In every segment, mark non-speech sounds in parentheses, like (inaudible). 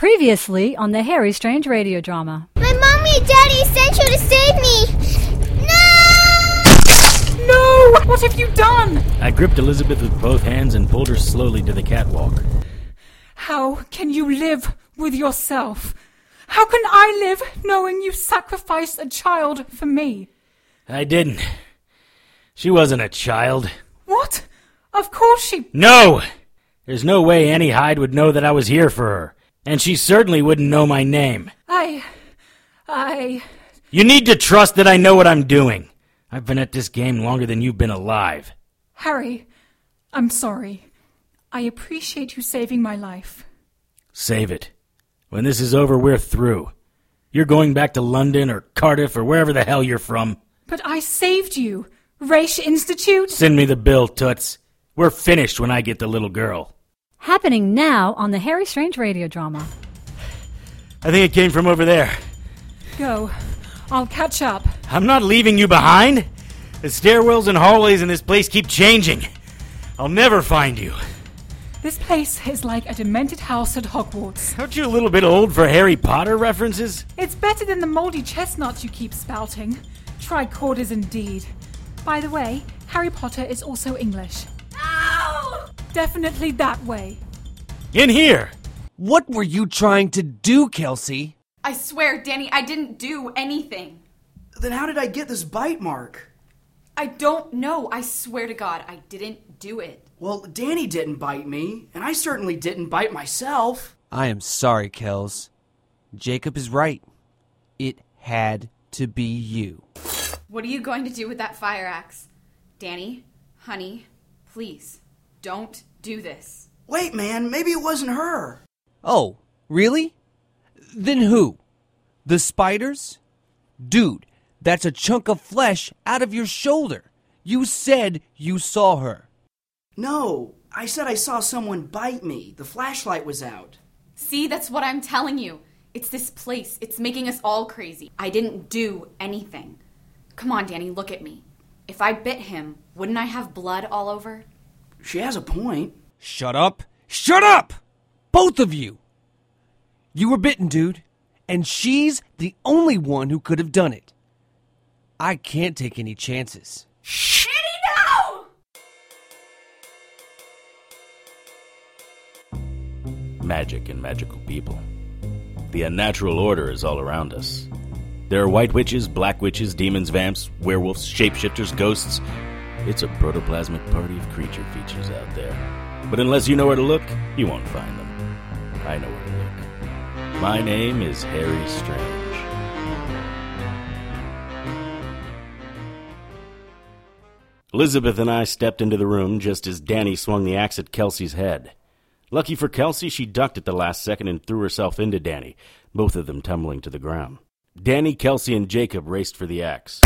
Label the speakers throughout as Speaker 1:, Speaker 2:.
Speaker 1: Previously on the Harry Strange radio drama.
Speaker 2: My mommy and daddy sent you to save me! No!
Speaker 3: No! What have you done?
Speaker 4: I gripped Elizabeth with both hands and pulled her slowly to the catwalk.
Speaker 3: How can you live with yourself? How can I live knowing you sacrificed a child for me?
Speaker 4: I didn't. She wasn't a child.
Speaker 3: What? Of course she.
Speaker 4: No! There's no way Annie Hyde would know that I was here for her. And she certainly wouldn't know my name.
Speaker 3: I. I.
Speaker 4: You need to trust that I know what I'm doing. I've been at this game longer than you've been alive.
Speaker 3: Harry, I'm sorry. I appreciate you saving my life.
Speaker 4: Save it. When this is over, we're through. You're going back to London or Cardiff or wherever the hell you're from.
Speaker 3: But I saved you. Race Institute?
Speaker 4: Send me the bill, Toots. We're finished when I get the little girl.
Speaker 1: Happening now on the Harry Strange radio drama.
Speaker 4: I think it came from over there.
Speaker 3: Go. I'll catch up.
Speaker 4: I'm not leaving you behind. The stairwells and hallways in this place keep changing. I'll never find you.
Speaker 3: This place is like a demented house at Hogwarts.
Speaker 4: Aren't you a little bit old for Harry Potter references?
Speaker 3: It's better than the moldy chestnuts you keep spouting. Tricorders indeed. By the way, Harry Potter is also English.
Speaker 2: Ow!
Speaker 3: Definitely that way.
Speaker 4: In here!
Speaker 5: What were you trying to do, Kelsey?
Speaker 6: I swear, Danny, I didn't do anything.
Speaker 7: Then how did I get this bite mark?
Speaker 6: I don't know. I swear to God, I didn't do it.
Speaker 7: Well, Danny didn't bite me, and I certainly didn't bite myself.
Speaker 5: I am sorry, Kels. Jacob is right. It had to be you.
Speaker 6: What are you going to do with that fire axe? Danny, honey, please, don't do this.
Speaker 7: Wait, man, maybe it wasn't her.
Speaker 5: Oh, really? Then who? The spiders? Dude, that's a chunk of flesh out of your shoulder. You said you saw her.
Speaker 7: No, I said I saw someone bite me. The flashlight was out.
Speaker 6: See, that's what I'm telling you. It's this place. It's making us all crazy. I didn't do anything. Come on, Danny, look at me. If I bit him, wouldn't I have blood all over?
Speaker 7: She has a point.
Speaker 5: Shut up! Shut up! Both of you! You were bitten, dude, and she's the only one who could have done it. I can't take any chances.
Speaker 6: Danny, no!
Speaker 4: Magic and magical people. The unnatural order is all around us. There are white witches, black witches, demons, vamps, werewolves, shapeshifters, ghosts. It's a protoplasmic party of creature features out there. But unless you know where to look, you won't find them. I know where to look. My name is Harry Strange. Elizabeth and I stepped into the room just as Danny swung the axe at Kelsey's head. Lucky for Kelsey, she ducked at the last second and threw herself into Danny, both of them tumbling to the ground. Danny, Kelsey, and Jacob raced for the axe.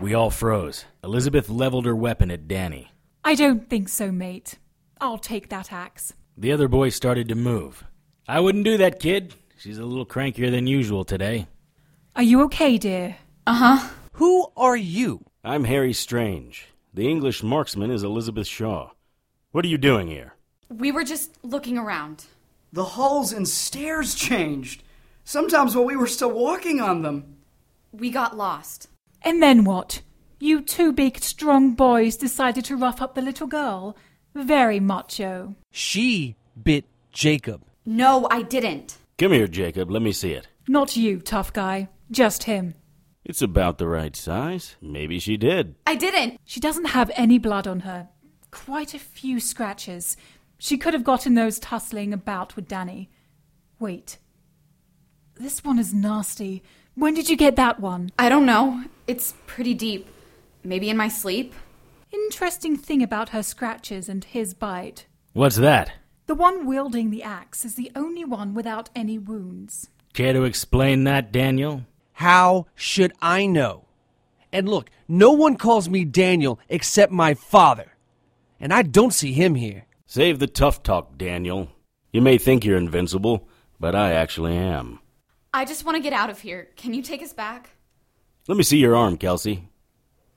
Speaker 4: We all froze. Elizabeth leveled her weapon at Danny.
Speaker 3: I don't think so, mate. I'll take that axe.
Speaker 4: The other boy started to move. I wouldn't do that, kid. She's a little crankier than usual today.
Speaker 3: Are you okay, dear?
Speaker 6: Uh huh.
Speaker 5: Who are you?
Speaker 4: I'm Harry Strange. The English marksman is Elizabeth Shaw. What are you doing here?
Speaker 6: We were just looking around.
Speaker 7: The halls and stairs changed. Sometimes while we were still walking on them.
Speaker 6: We got lost.
Speaker 3: And then what? You two big, strong boys decided to rough up the little girl? Very macho.
Speaker 5: She bit Jacob.
Speaker 6: No, I didn't.
Speaker 4: Come here, Jacob. Let me see it.
Speaker 3: Not you, tough guy. Just him.
Speaker 4: It's about the right size. Maybe she did.
Speaker 6: I didn't.
Speaker 3: She doesn't have any blood on her. Quite a few scratches. She could have gotten those tussling about with Danny. Wait. This one is nasty. When did you get that one?
Speaker 6: I don't know. It's pretty deep. Maybe in my sleep?
Speaker 3: Interesting thing about her scratches and his bite.
Speaker 4: What's that?
Speaker 3: The one wielding the axe is the only one without any wounds.
Speaker 4: Care to explain that, Daniel?
Speaker 5: How should I know? And look, no one calls me Daniel except my father. And I don't see him here.
Speaker 4: Save the tough talk, Daniel. You may think you're invincible, but I actually am.
Speaker 6: I just want to get out of here. Can you take us back?
Speaker 4: Let me see your arm, Kelsey.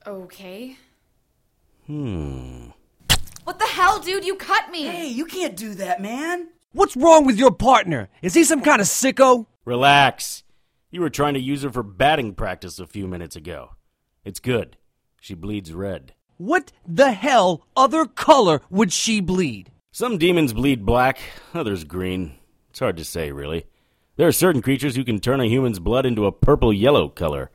Speaker 6: Okay.
Speaker 4: Hmm.
Speaker 6: What the hell, dude? You cut me!
Speaker 7: Hey, you can't do that, man.
Speaker 5: What's wrong with your partner? Is he some kind of sicko?
Speaker 4: Relax. You were trying to use her for batting practice a few minutes ago. It's good. She bleeds red.
Speaker 5: What the hell other color would she bleed?
Speaker 4: Some demons bleed black, others green. It's hard to say, really. There are certain creatures who can turn a human's blood into a purple yellow color.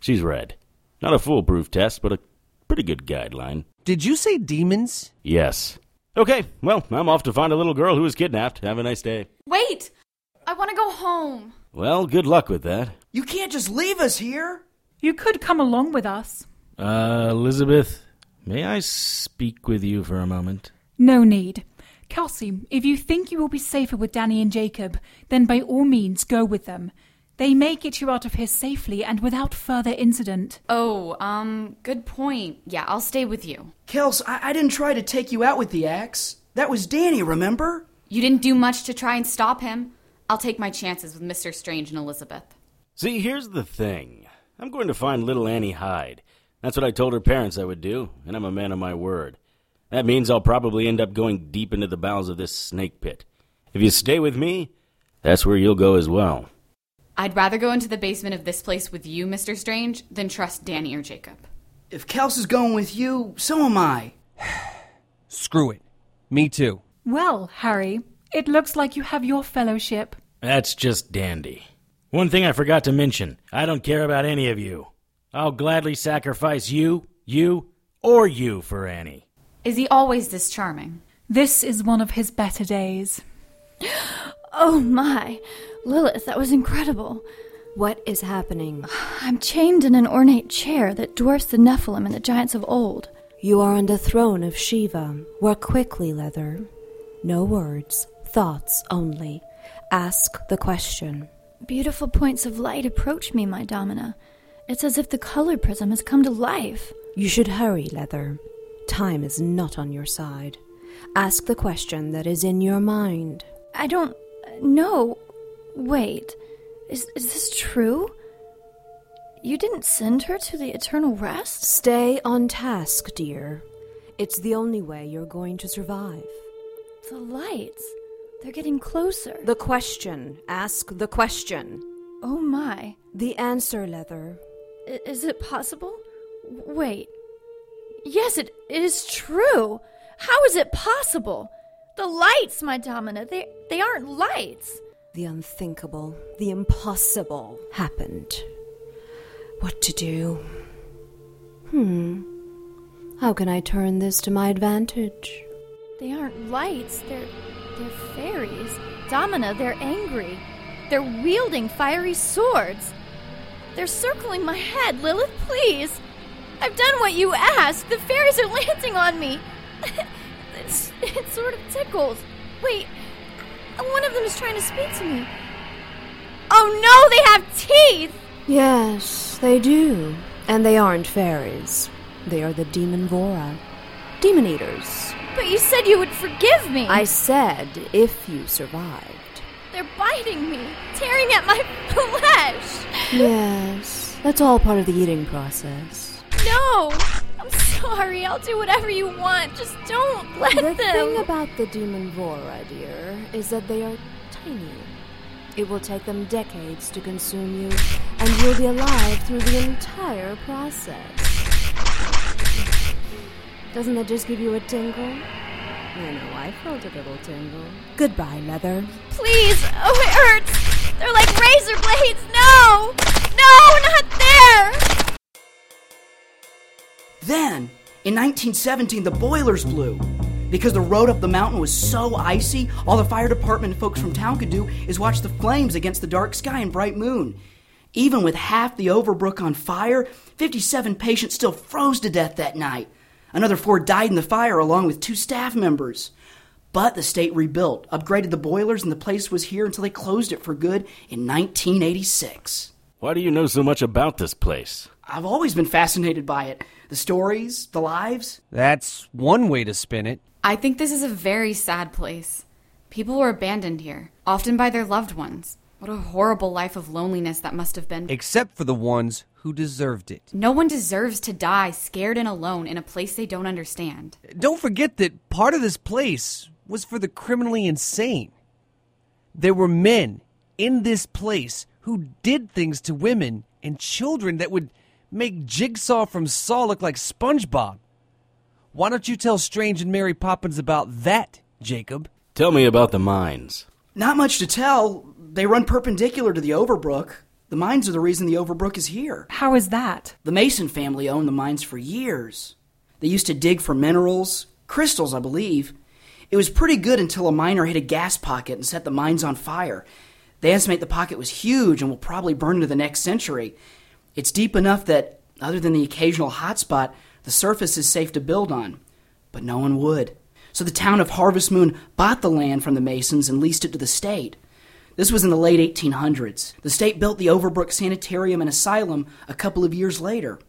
Speaker 4: She's red. Not a foolproof test, but a pretty good guideline.
Speaker 5: Did you say demons?
Speaker 4: Yes. Okay, well, I'm off to find a little girl who was kidnapped. Have a nice day.
Speaker 6: Wait! I want to go home.
Speaker 4: Well, good luck with that.
Speaker 7: You can't just leave us here.
Speaker 3: You could come along with us.
Speaker 4: Uh, Elizabeth, may I speak with you for a moment?
Speaker 3: No need. Kelsey, if you think you will be safer with Danny and Jacob, then by all means go with them. They may get you out of here safely and without further incident.
Speaker 6: Oh, um, good point. Yeah, I'll stay with you.
Speaker 7: Kels, I, I didn't try to take you out with the axe. That was Danny, remember?
Speaker 6: You didn't do much to try and stop him. I'll take my chances with Mr. Strange and Elizabeth.
Speaker 4: See, here's the thing. I'm going to find little Annie Hyde. That's what I told her parents I would do, and I'm a man of my word. That means I'll probably end up going deep into the bowels of this snake pit. If you stay with me, that's where you'll go as well.
Speaker 6: I'd rather go into the basement of this place with you, Mr. Strange, than trust Danny or Jacob.
Speaker 7: If Kels is going with you, so am I. (sighs)
Speaker 5: Screw it. Me too.
Speaker 3: Well, Harry, it looks like you have your fellowship.
Speaker 4: That's just dandy. One thing I forgot to mention I don't care about any of you. I'll gladly sacrifice you, you, or you for Annie.
Speaker 6: Is he always this charming?
Speaker 3: This is one of his better days.
Speaker 8: Oh my! Lilith, that was incredible.
Speaker 9: What is happening?
Speaker 8: I'm chained in an ornate chair that dwarfs the Nephilim and the giants of old.
Speaker 9: You are on the throne of Shiva. Work quickly, Leather. No words, thoughts only. Ask the question.
Speaker 8: Beautiful points of light approach me, my Domina. It's as if the color prism has come to life.
Speaker 9: You should hurry, Leather. Time is not on your side. Ask the question that is in your mind.
Speaker 8: I don't know. Wait, is, is this true? You didn't send her to the eternal rest?
Speaker 9: Stay on task, dear. It's the only way you're going to survive.
Speaker 8: The lights. They're getting closer.
Speaker 9: The question. Ask the question.
Speaker 8: Oh my.
Speaker 9: The answer, Leather.
Speaker 8: I- is it possible? Wait. Yes, it, it is true. How is it possible? The lights, my Domina, they, they aren't lights.
Speaker 9: The unthinkable, the impossible happened. What to do? Hmm. How can I turn this to my advantage?
Speaker 8: They aren't lights, they're, they're fairies. Domina, they're angry. They're wielding fiery swords. They're circling my head. Lilith, please. I've done what you asked. The fairies are (laughs) landing on me. (laughs) it's, it sort of tickles. Wait, one of them is trying to speak to me. Oh no, they have teeth!
Speaker 9: Yes, they do. And they aren't fairies. They are the demon Vora. Demon eaters.
Speaker 8: But you said you would forgive me.
Speaker 9: I said if you survived.
Speaker 8: They're biting me, tearing at my (laughs) flesh.
Speaker 9: Yes, that's all part of the eating process.
Speaker 8: No! I'm sorry. I'll do whatever you want. Just don't let
Speaker 9: The
Speaker 8: them.
Speaker 9: The thing about the demon Vora, dear, is that they are tiny. It will take them decades to consume you, and you'll be alive through the entire process. Doesn't that just give you a tingle? I know, I felt a little tingle. Goodbye, Leather.
Speaker 8: Please! Oh, it hurts! They're like razor blades! No! No, not
Speaker 7: Then, in 1917, the boilers blew. Because the road up the mountain was so icy, all the fire department folks from town could do is watch the flames against the dark sky and bright moon. Even with half the Overbrook on fire, 57 patients still froze to death that night. Another four died in the fire along with two staff members. But the state rebuilt, upgraded the boilers, and the place was here until they closed it for good in 1986.
Speaker 4: Why do you know so much about this place?
Speaker 7: I've always been fascinated by it. The stories, the lives.
Speaker 5: That's one way to spin it.
Speaker 6: I think this is a very sad place. People were abandoned here, often by their loved ones. What a horrible life of loneliness that must have been.
Speaker 5: Except for the ones who deserved it.
Speaker 6: No one deserves to die scared and alone in a place they don't understand.
Speaker 5: Don't forget that part of this place was for the criminally insane. There were men in this place who did things to women and children that would make Jigsaw from Saw look like SpongeBob. Why don't you tell Strange and Mary Poppins about that, Jacob?
Speaker 4: Tell me about the mines.
Speaker 7: Not much to tell. They run perpendicular to the Overbrook. The mines are the reason the Overbrook is here.
Speaker 3: How is that?
Speaker 7: The Mason family owned the mines for years. They used to dig for minerals, crystals, I believe. It was pretty good until a miner hit a gas pocket and set the mines on fire. They estimate the pocket was huge and will probably burn into the next century. It's deep enough that, other than the occasional hot spot, the surface is safe to build on. But no one would. So the town of Harvest Moon bought the land from the Masons and leased it to the state. This was in the late 1800s. The state built the Overbrook Sanitarium and Asylum a couple of years later.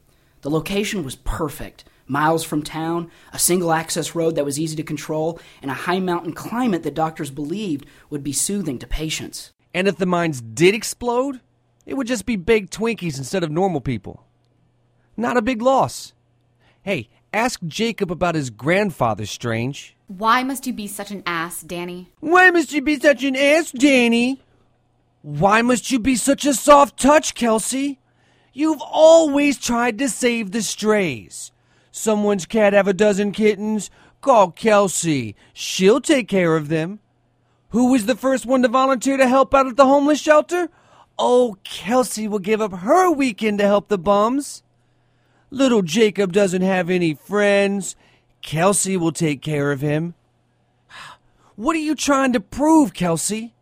Speaker 7: The location was perfect miles from town, a single access road that was easy to control, and a high mountain climate that doctors believed would be soothing to patients.
Speaker 5: And if the mines did explode, it would just be big Twinkies instead of normal people. Not a big loss. Hey, ask Jacob about his grandfather, Strange.
Speaker 6: Why must you be such an ass, Danny?
Speaker 5: Why must you be such an ass, Danny? Why must you be such a soft touch, Kelsey? You've always tried to save the strays. Someone's cat have a dozen kittens? Call Kelsey. She'll take care of them. Who was the first one to volunteer to help out at the homeless shelter? Oh, Kelsey will give up her weekend to help the bums. Little Jacob doesn't have any friends. Kelsey will take care of him. (gasps) What are you trying to prove, Kelsey?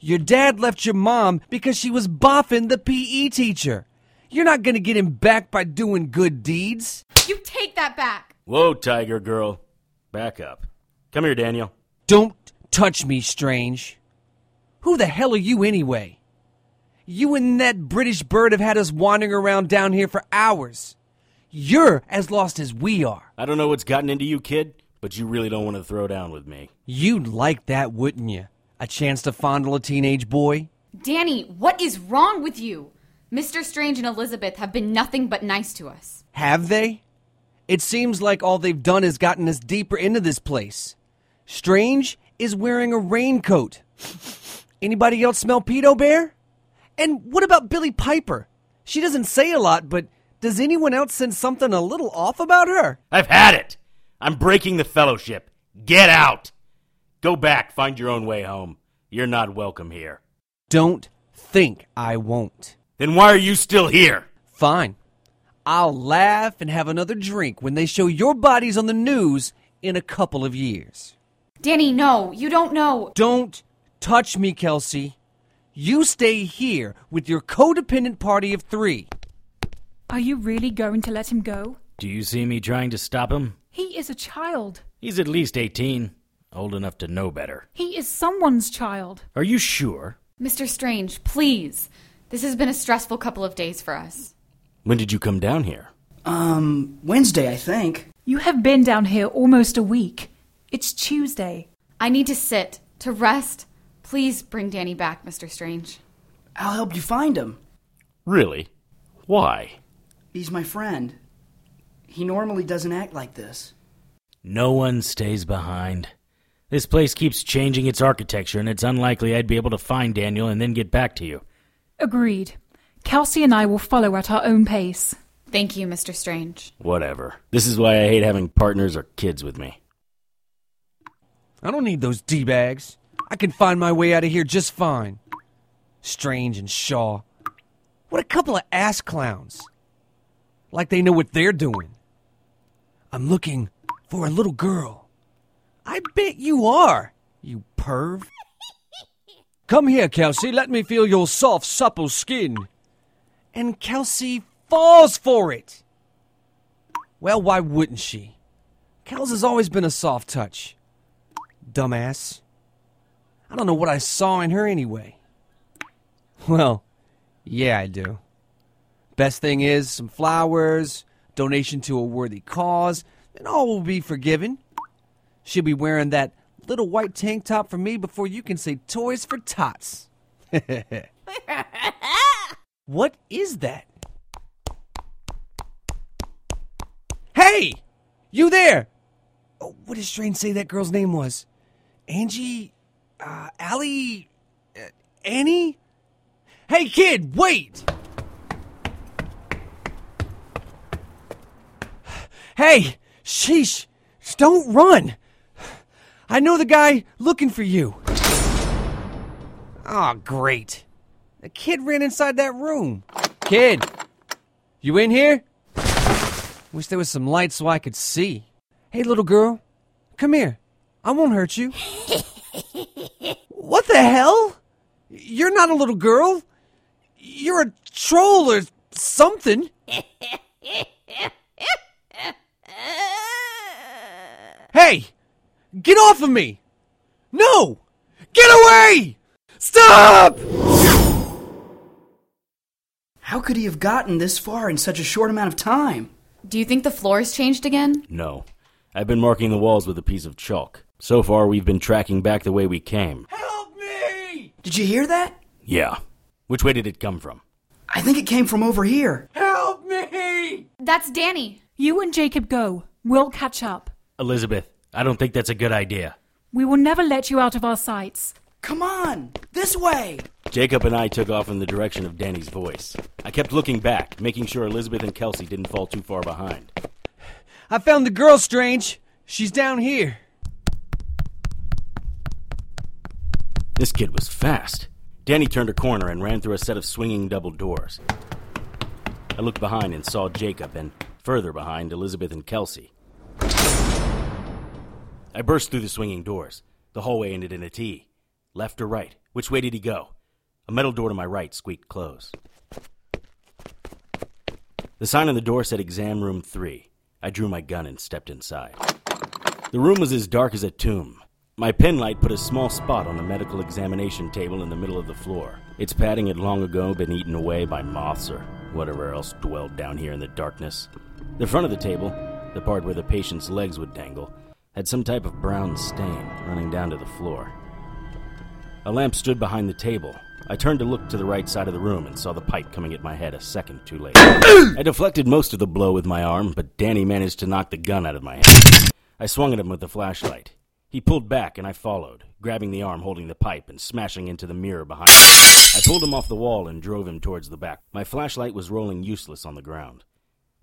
Speaker 5: Your dad left your mom because she was boffing the PE teacher. You're not going to get him back by doing good deeds.
Speaker 6: You take that back.
Speaker 4: Whoa, Tiger Girl. Back up. Come here, Daniel.
Speaker 5: Don't touch me, Strange. Who the hell are you anyway? You and that British bird have had us wandering around down here for hours. You're as lost as we are.
Speaker 4: I don't know what's gotten into you, kid, but you really don't want to throw down with me.
Speaker 5: You'd like that, wouldn't you? A chance to fondle a teenage boy?
Speaker 6: Danny, what is wrong with you? Mr. Strange and Elizabeth have been nothing but nice to us.
Speaker 5: Have they? It seems like all they've done is gotten us deeper into this place. Strange is wearing a raincoat. Anybody else smell Pedo Bear? And what about Billie Piper? She doesn't say a lot, but does anyone else sense something a little off about her?
Speaker 4: I've had it. I'm breaking the fellowship. Get out. Go back, find your own way home. You're not welcome here.
Speaker 5: Don't think I won't.
Speaker 4: Then why are you still here?
Speaker 5: Fine. I'll laugh and have another drink when they show your bodies on the news in a couple of years.
Speaker 6: Danny, no, you don't know.
Speaker 5: Don't touch me, Kelsey. You stay here with your codependent party of three.
Speaker 3: Are you really going to let him go?
Speaker 4: Do you see me trying to stop him?
Speaker 3: He is a child.
Speaker 4: He's at least 18, old enough to know better.
Speaker 3: He is someone's child.
Speaker 4: Are you sure?
Speaker 6: Mr. Strange, please. This has been a stressful couple of days for us.
Speaker 4: When did you come down here?
Speaker 7: Um, Wednesday, I think.
Speaker 3: You have been down here almost a week. It's Tuesday.
Speaker 6: I need to sit, to rest. Please bring Danny back, Mr. Strange.
Speaker 7: I'll help you find him.
Speaker 4: Really? Why?
Speaker 7: He's my friend. He normally doesn't act like this.
Speaker 4: No one stays behind. This place keeps changing its architecture, and it's unlikely I'd be able to find Daniel and then get back to you.
Speaker 3: Agreed. Kelsey and I will follow at our own pace.
Speaker 6: Thank you, Mr. Strange.
Speaker 4: Whatever. This is why I hate having partners or kids with me.
Speaker 5: I don't need those D bags. I can find my way out of here just fine. Strange and Shaw. What a couple of ass clowns. Like they know what they're doing. I'm looking for a little girl. I bet you are, you perv. (laughs) Come here, Kelsey. Let me feel your soft, supple skin. And Kelsey falls for it. Well, why wouldn't she? Kels has always been a soft touch. Dumbass. I don't know what I saw in her anyway. Well, yeah, I do. Best thing is some flowers, donation to a worthy cause, and all will be forgiven. She'll be wearing that little white tank top for me before you can say toys for tots. (laughs) what is that? Hey! You there! Oh, what did Strange say that girl's name was? Angie? Uh, Allie? Annie? Hey, kid, wait! Hey, sheesh, don't run! I know the guy looking for you. Oh, great. The kid ran inside that room. Kid, you in here? Wish there was some light so I could see. Hey, little girl, come here. I won't hurt you. (laughs) (laughs) what the hell? You're not a little girl. You're a troll or something. (laughs) hey, get off of me! No! Get away! Stop!
Speaker 7: How could he have gotten this far in such a short amount of time?
Speaker 6: Do you think the floor has changed again?
Speaker 4: No. I've been marking the walls with a piece of chalk. So far, we've been tracking back the way we came.
Speaker 5: Help me!
Speaker 7: Did you hear that?
Speaker 4: Yeah. Which way did it come from?
Speaker 7: I think it came from over here.
Speaker 5: Help me!
Speaker 6: That's Danny.
Speaker 3: You and Jacob go. We'll catch up.
Speaker 4: Elizabeth, I don't think that's a good idea.
Speaker 3: We will never let you out of our sights.
Speaker 7: Come on, this way.
Speaker 4: Jacob and I took off in the direction of Danny's voice. I kept looking back, making sure Elizabeth and Kelsey didn't fall too far behind.
Speaker 5: I found the girl, Strange. She's down here.
Speaker 4: This kid was fast. Danny turned a corner and ran through a set of swinging double doors. I looked behind and saw Jacob, and further behind, Elizabeth and Kelsey. I burst through the swinging doors. The hallway ended in a T. Left or right? Which way did he go? A metal door to my right squeaked close. The sign on the door said Exam Room 3. I drew my gun and stepped inside. The room was as dark as a tomb. My pen light put a small spot on the medical examination table in the middle of the floor. Its padding had long ago been eaten away by moths or whatever else dwelled down here in the darkness. The front of the table, the part where the patient's legs would dangle, had some type of brown stain running down to the floor. A lamp stood behind the table. I turned to look to the right side of the room and saw the pipe coming at my head a second too late. I deflected most of the blow with my arm, but Danny managed to knock the gun out of my hand. I swung at him with the flashlight. He pulled back and I followed, grabbing the arm holding the pipe and smashing into the mirror behind me. I pulled him off the wall and drove him towards the back. My flashlight was rolling useless on the ground.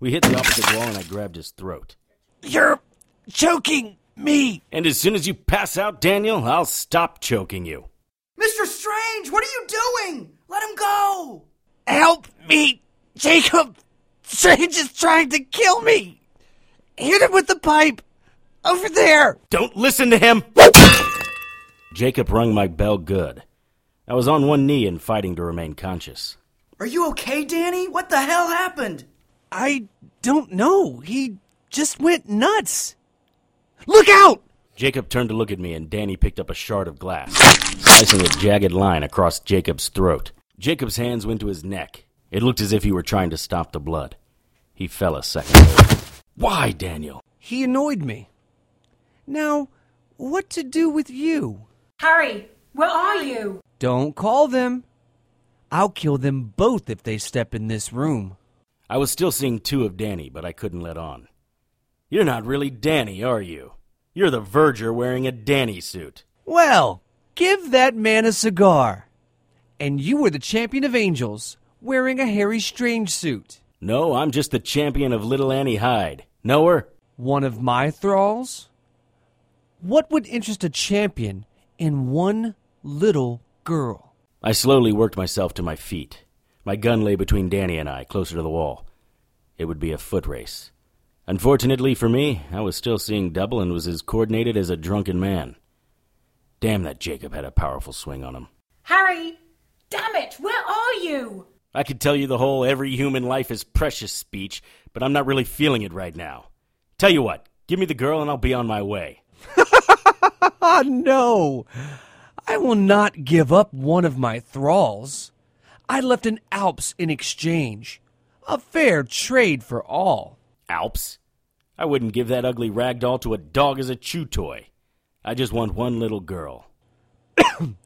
Speaker 4: We hit the opposite wall and I grabbed his throat.
Speaker 5: You're choking me.
Speaker 4: And as soon as you pass out, Daniel, I'll stop choking you.
Speaker 7: Mr. Strange, what are you doing? Let him go.
Speaker 5: Help me, Jacob. Strange is trying to kill me. Hit him with the pipe. Over there.
Speaker 4: Don't listen to him! Jacob rung my bell good. I was on one knee and fighting to remain conscious.
Speaker 7: Are you okay, Danny? What the hell happened?
Speaker 5: I don't know. He just went nuts. Look out!
Speaker 4: Jacob turned to look at me, and Danny picked up a shard of glass, slicing a jagged line across Jacob's throat. Jacob's hands went to his neck. It looked as if he were trying to stop the blood. He fell a second. Why, Daniel?
Speaker 5: He annoyed me. Now, what to do with you?
Speaker 3: Harry, where are you?
Speaker 5: Don't call them. I'll kill them both if they step in this room.
Speaker 4: I was still seeing two of Danny, but I couldn't let on. You're not really Danny, are you? You're the verger wearing a Danny suit.
Speaker 5: Well, give that man a cigar. And you were the champion of angels, wearing a Harry Strange suit.
Speaker 4: No, I'm just the champion of Little Annie Hyde. Know her?
Speaker 5: One of my thralls? What would interest a champion in one little girl?
Speaker 4: I slowly worked myself to my feet. My gun lay between Danny and I, closer to the wall. It would be a foot race. Unfortunately for me, I was still seeing double and was as coordinated as a drunken man. Damn, that Jacob had a powerful swing on him.
Speaker 3: Harry! Damn it! Where are you?
Speaker 4: I could tell you the whole every human life is precious speech, but I'm not really feeling it right now. Tell you what, give me the girl and I'll be on my way. (laughs)
Speaker 5: No! I will not give up one of my thralls. I left an Alps in exchange. A fair trade for all.
Speaker 4: Alps? I wouldn't give that ugly rag doll to a dog as a chew toy. I just want one little girl. (coughs)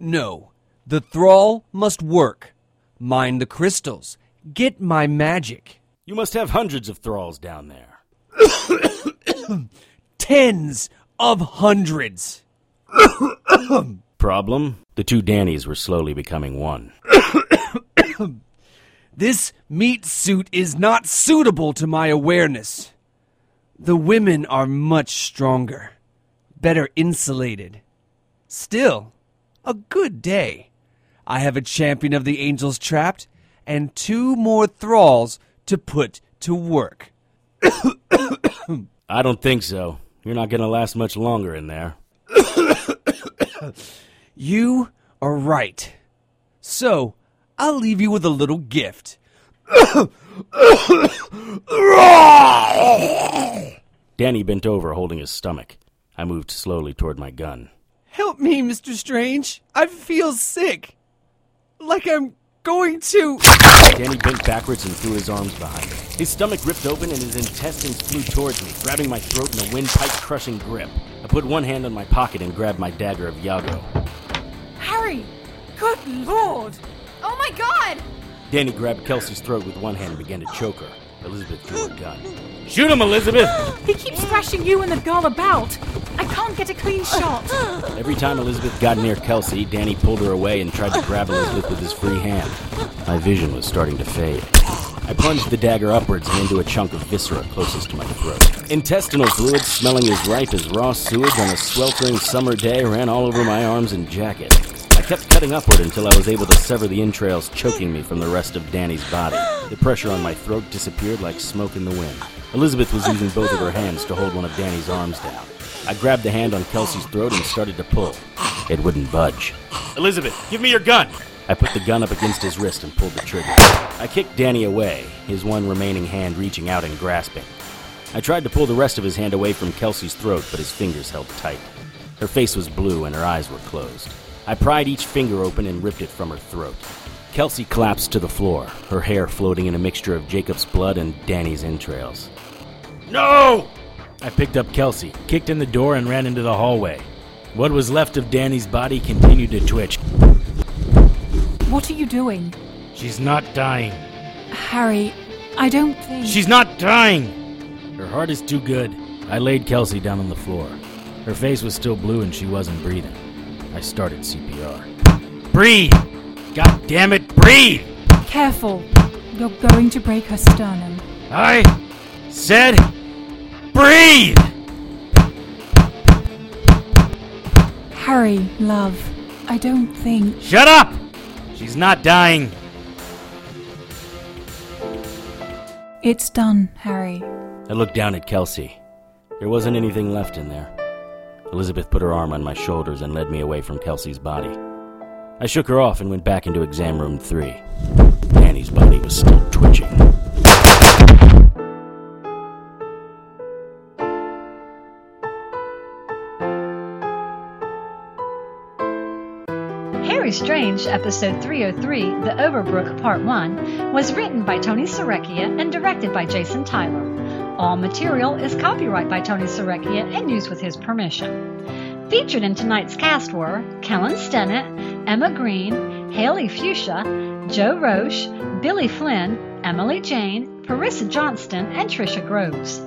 Speaker 5: No, the thrall must work. Mine the crystals. Get my magic.
Speaker 4: You must have hundreds of thralls down there. (coughs)
Speaker 5: Tens of hundreds.
Speaker 4: Problem? The two Dannys were slowly becoming one.
Speaker 5: This meat suit is not suitable to my awareness. The women are much stronger, better insulated. Still, a good day. I have a champion of the angels trapped and two more thralls to put to work. (coughs)
Speaker 4: I don't think so. You're not gonna last much longer in there. (coughs)
Speaker 5: You are right. So, I'll leave you with a little gift. (coughs)
Speaker 4: Danny bent over, holding his stomach. I moved slowly toward my gun.
Speaker 5: Help me, Mr. Strange. I feel sick. Like I'm going to.
Speaker 4: Danny bent backwards and threw his arms behind him. His stomach ripped open and his intestines flew towards me, grabbing my throat in a windpipe crushing grip. I put one hand on my pocket and grabbed my dagger of Yago.
Speaker 3: Harry! Good lord!
Speaker 6: Oh my god!
Speaker 4: Danny grabbed Kelsey's throat with one hand and began to choke her. Elizabeth drew her gun. Shoot him, Elizabeth! (gasps)
Speaker 3: He keeps thrashing you and the girl about. I can't get a clean shot.
Speaker 4: Every time Elizabeth got near Kelsey, Danny pulled her away and tried to grab Elizabeth with his free hand. My vision was starting to fade. I plunged the dagger upwards and into a chunk of viscera closest to my throat. Intestinal fluid, smelling as ripe as raw sewage on a sweltering summer day, ran all over my arms and jacket. I kept cutting upward until I was able to sever the entrails choking me from the rest of Danny's body. The pressure on my throat disappeared like smoke in the wind. Elizabeth was using both of her hands to hold one of Danny's arms down. I grabbed the hand on Kelsey's throat and started to pull. It wouldn't budge. Elizabeth, give me your gun! I put the gun up against his wrist and pulled the trigger. I kicked Danny away, his one remaining hand reaching out and grasping. I tried to pull the rest of his hand away from Kelsey's throat, but his fingers held tight. Her face was blue and her eyes were closed. I pried each finger open and ripped it from her throat. Kelsey collapsed to the floor, her hair floating in a mixture of Jacob's blood and Danny's entrails. No! I picked up Kelsey, kicked in the door, and ran into the hallway. What was left of Danny's body continued to twitch.
Speaker 3: What are you doing?
Speaker 4: She's not dying.
Speaker 3: Harry, I don't think.
Speaker 4: She's not dying! Her heart is too good. I laid Kelsey down on the floor. Her face was still blue and she wasn't breathing. I started CPR. Breathe! God damn it, breathe!
Speaker 3: Careful. You're going to break her sternum.
Speaker 4: I said breathe!
Speaker 3: Harry, love, I don't think.
Speaker 4: Shut up! She's not dying.
Speaker 3: It's done, Harry.
Speaker 4: I looked down at Kelsey. There wasn't anything left in there. Elizabeth put her arm on my shoulders and led me away from Kelsey's body. I shook her off and went back into exam room three. Annie's body was still twitching.
Speaker 1: Harry Strange, episode 303, The Overbrook Part 1, was written by Tony Serecchia and directed by Jason Tyler. All material is copyright by Tony Serecchia and used with his permission. Featured in tonight's cast were Kellen Stennett, Emma Green, Haley Fuchsia, Joe Roche, Billy Flynn, Emily Jane, Parissa Johnston, and Trisha Groves.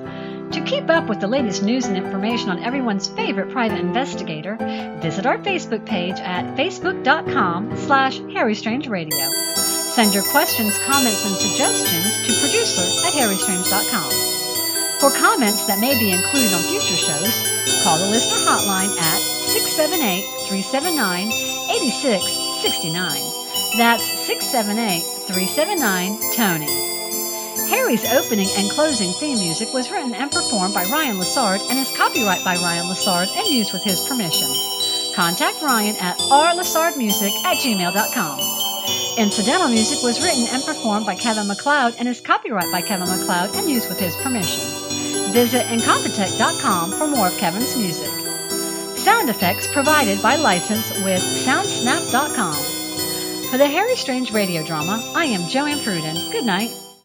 Speaker 1: To keep up with the latest news and information on everyone's favorite private investigator, visit our Facebook page at facebook.com slash harrystrangeradio. Send your questions, comments, and suggestions to producer at harrystrange.com. For comments that may be included on future shows, call the listener hotline at 678-379-8669. That's 678-379-TONY. Harry's opening and closing theme music was written and performed by Ryan Lassard and is copyright by Ryan Lassard and used with his permission. Contact Ryan at rlassardmusic at gmail.com. Incidental music was written and performed by Kevin MacLeod and is copyright by Kevin MacLeod and used with his permission. Visit Incompetech.com for more of Kevin's music. Sound effects provided by license with Soundsnap.com. For the Harry Strange radio drama, I am Joanne Pruden. Good night.